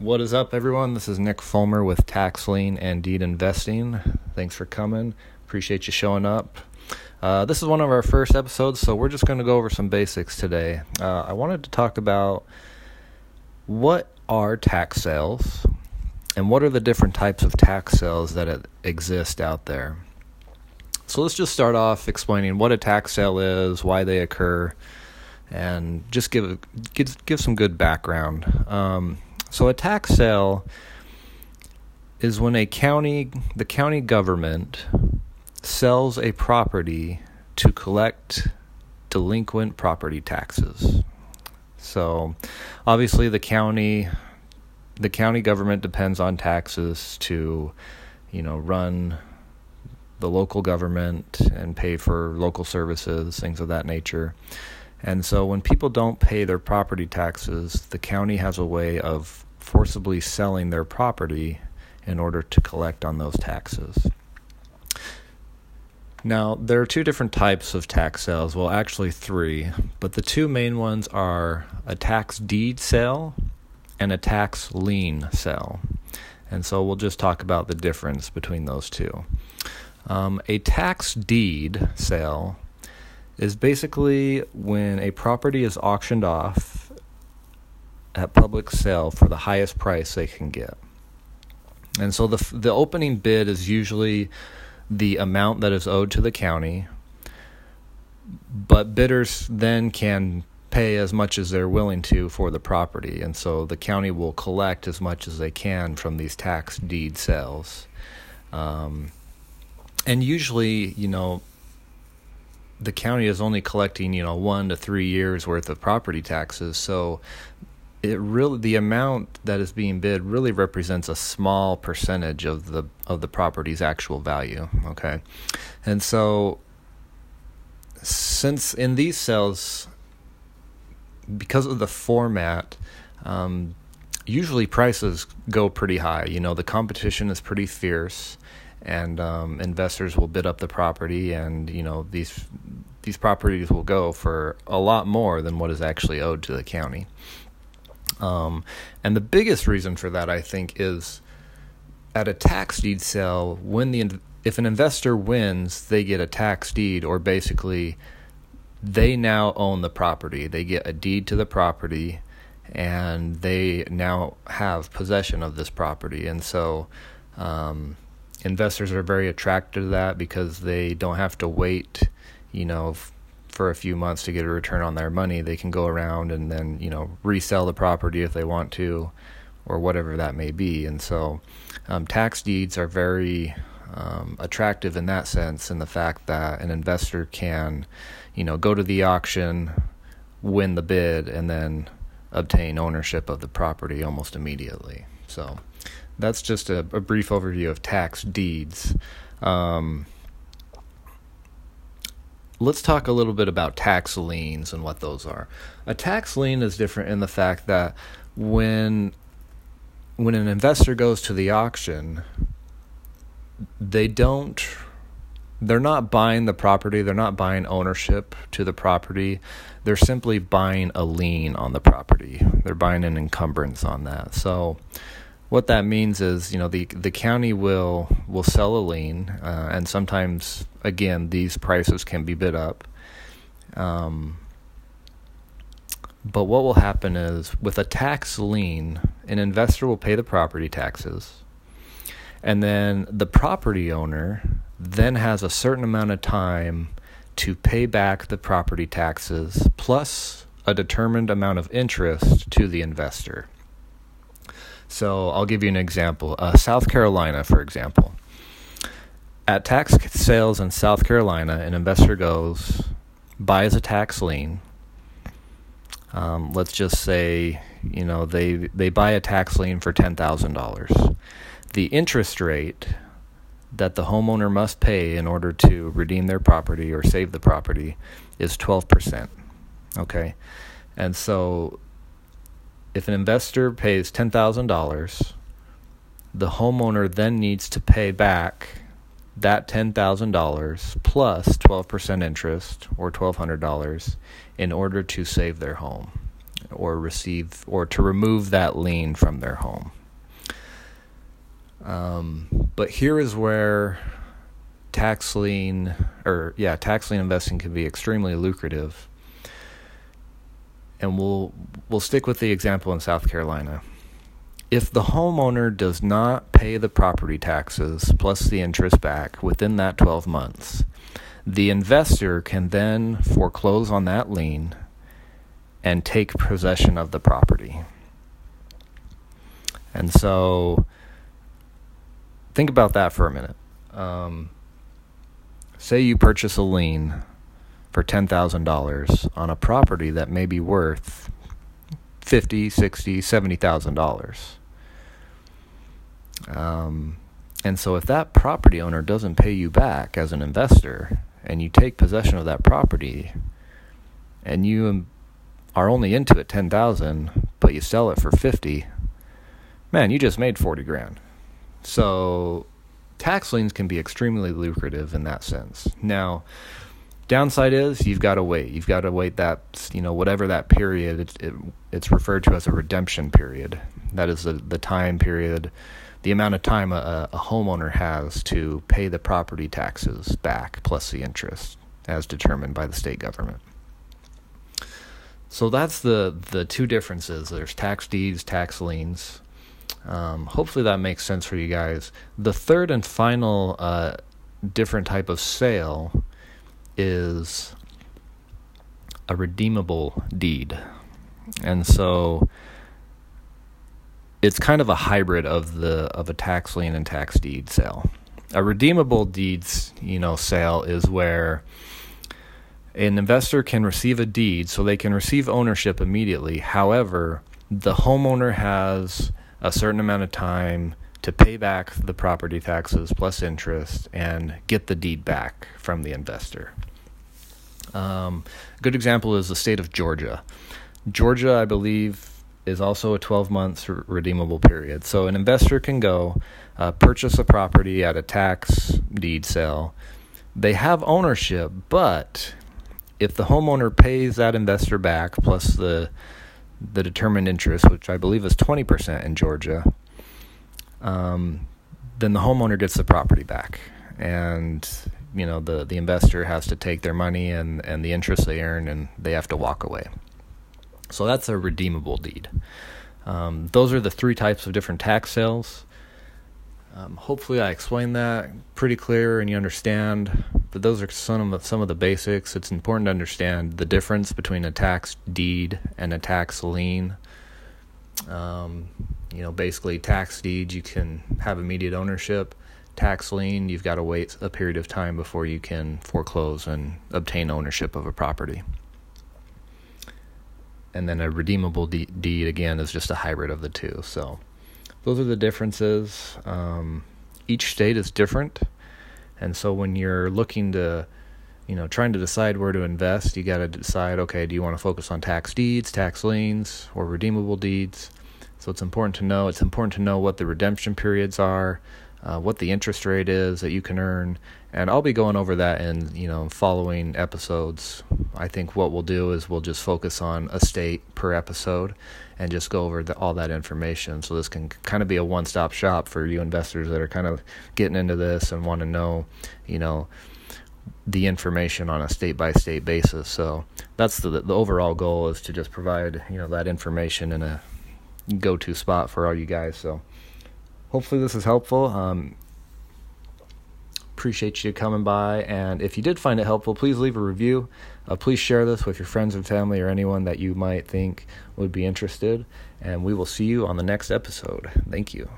What is up, everyone? This is Nick Fulmer with Tax Lien and Deed Investing. Thanks for coming. Appreciate you showing up. Uh, this is one of our first episodes, so we're just going to go over some basics today. Uh, I wanted to talk about what are tax sales and what are the different types of tax sales that exist out there. So let's just start off explaining what a tax sale is, why they occur, and just give give, give some good background. Um, so a tax sale is when a county, the county government, sells a property to collect delinquent property taxes. So, obviously, the county, the county government depends on taxes to, you know, run the local government and pay for local services, things of that nature. And so when people don't pay their property taxes, the county has a way of forcibly selling their property in order to collect on those taxes. Now, there are two different types of tax sales. Well, actually, three, but the two main ones are a tax deed sale and a tax lien sale. And so we'll just talk about the difference between those two. Um, a tax deed sale is basically when a property is auctioned off at public sale for the highest price they can get. And so the the opening bid is usually the amount that is owed to the county, but bidders then can pay as much as they're willing to for the property, and so the county will collect as much as they can from these tax deed sales. Um, and usually, you know, the county is only collecting you know one to three years worth of property taxes. So it really the amount that is being bid really represents a small percentage of the of the property's actual value okay? And so since in these sales because of the format um, usually prices go pretty high. You know the competition is pretty fierce and um, investors will bid up the property, and you know these these properties will go for a lot more than what is actually owed to the county. Um, and the biggest reason for that, I think, is at a tax deed sale when the if an investor wins, they get a tax deed, or basically they now own the property. They get a deed to the property, and they now have possession of this property. And so, um, investors are very attracted to that because they don't have to wait, you know, f- for a few months to get a return on their money. They can go around and then, you know, resell the property if they want to or whatever that may be. And so um, tax deeds are very um, attractive in that sense, in the fact that an investor can, you know, go to the auction, win the bid, and then obtain ownership of the property almost immediately. So that's just a, a brief overview of tax deeds. Um, let's talk a little bit about tax liens and what those are. A tax lien is different in the fact that when when an investor goes to the auction, they don't they're not buying the property, they're not buying ownership to the property. They're simply buying a lien on the property. They're buying an encumbrance on that. So what that means is, you know, the the county will will sell a lien, uh, and sometimes, again, these prices can be bid up. Um, but what will happen is, with a tax lien, an investor will pay the property taxes, and then the property owner then has a certain amount of time to pay back the property taxes plus a determined amount of interest to the investor. So I'll give you an example. Uh, South Carolina, for example. At tax sales in South Carolina, an investor goes, buys a tax lien. Um, let's just say, you know, they they buy a tax lien for ten thousand dollars. The interest rate that the homeowner must pay in order to redeem their property or save the property is twelve percent. Okay, and so if an investor pays $10,000, the homeowner then needs to pay back that $10,000 plus 12% interest or $1,200 in order to save their home. or receive or to remove that lien from their home. Um, but here is where tax lien or yeah, tax lien investing can be extremely lucrative. And we'll we'll stick with the example in South Carolina. If the homeowner does not pay the property taxes plus the interest back within that 12 months, the investor can then foreclose on that lien and take possession of the property. And so think about that for a minute. Um, say you purchase a lien for $10,000 on a property that may be worth 50, 60, 70,000 dollars. Um, and so if that property owner doesn't pay you back as an investor and you take possession of that property and you are only into it 10,000 but you sell it for 50, man, you just made 40 grand. So tax liens can be extremely lucrative in that sense. Now, downside is you've got to wait. You've got to wait that you know whatever that period. It, it, it's referred to as a redemption period. That is the the time period, the amount of time a, a homeowner has to pay the property taxes back plus the interest, as determined by the state government. So that's the the two differences. There's tax deeds, tax liens. Um, hopefully that makes sense for you guys. The third and final uh, different type of sale is a redeemable deed. And so it's kind of a hybrid of the of a tax lien and tax deed sale. A redeemable deeds, you know, sale is where an investor can receive a deed so they can receive ownership immediately. However, the homeowner has a certain amount of time to pay back the property taxes plus interest and get the deed back from the investor. Um, a good example is the state of Georgia. Georgia, I believe, is also a 12 month redeemable period. So an investor can go uh, purchase a property at a tax deed sale. They have ownership, but if the homeowner pays that investor back plus the the determined interest, which I believe is 20% in Georgia, um, then the homeowner gets the property back. And, you know, the, the investor has to take their money and, and the interest they earn and they have to walk away. So that's a redeemable deed. Um, those are the three types of different tax sales. Um, hopefully, I explained that pretty clear and you understand. But those are some of some of the basics. It's important to understand the difference between a tax deed and a tax lien. Um, you know, basically, tax deed you can have immediate ownership. Tax lien you've got to wait a period of time before you can foreclose and obtain ownership of a property. And then a redeemable de- deed again is just a hybrid of the two. So those are the differences. Um, each state is different, and so when you're looking to, you know, trying to decide where to invest, you got to decide. Okay, do you want to focus on tax deeds, tax liens, or redeemable deeds? So it's important to know. It's important to know what the redemption periods are uh, what the interest rate is that you can earn, and I'll be going over that in you know following episodes. I think what we'll do is we'll just focus on a state per episode and just go over the, all that information. So this can kind of be a one-stop shop for you investors that are kind of getting into this and want to know, you know, the information on a state-by-state basis. So that's the the overall goal is to just provide you know that information in a go-to spot for all you guys. So hopefully this is helpful. Um, appreciate you coming by. And if you did find it helpful, please leave a review. Uh, please share this with your friends and family or anyone that you might think would be interested. And we will see you on the next episode. Thank you.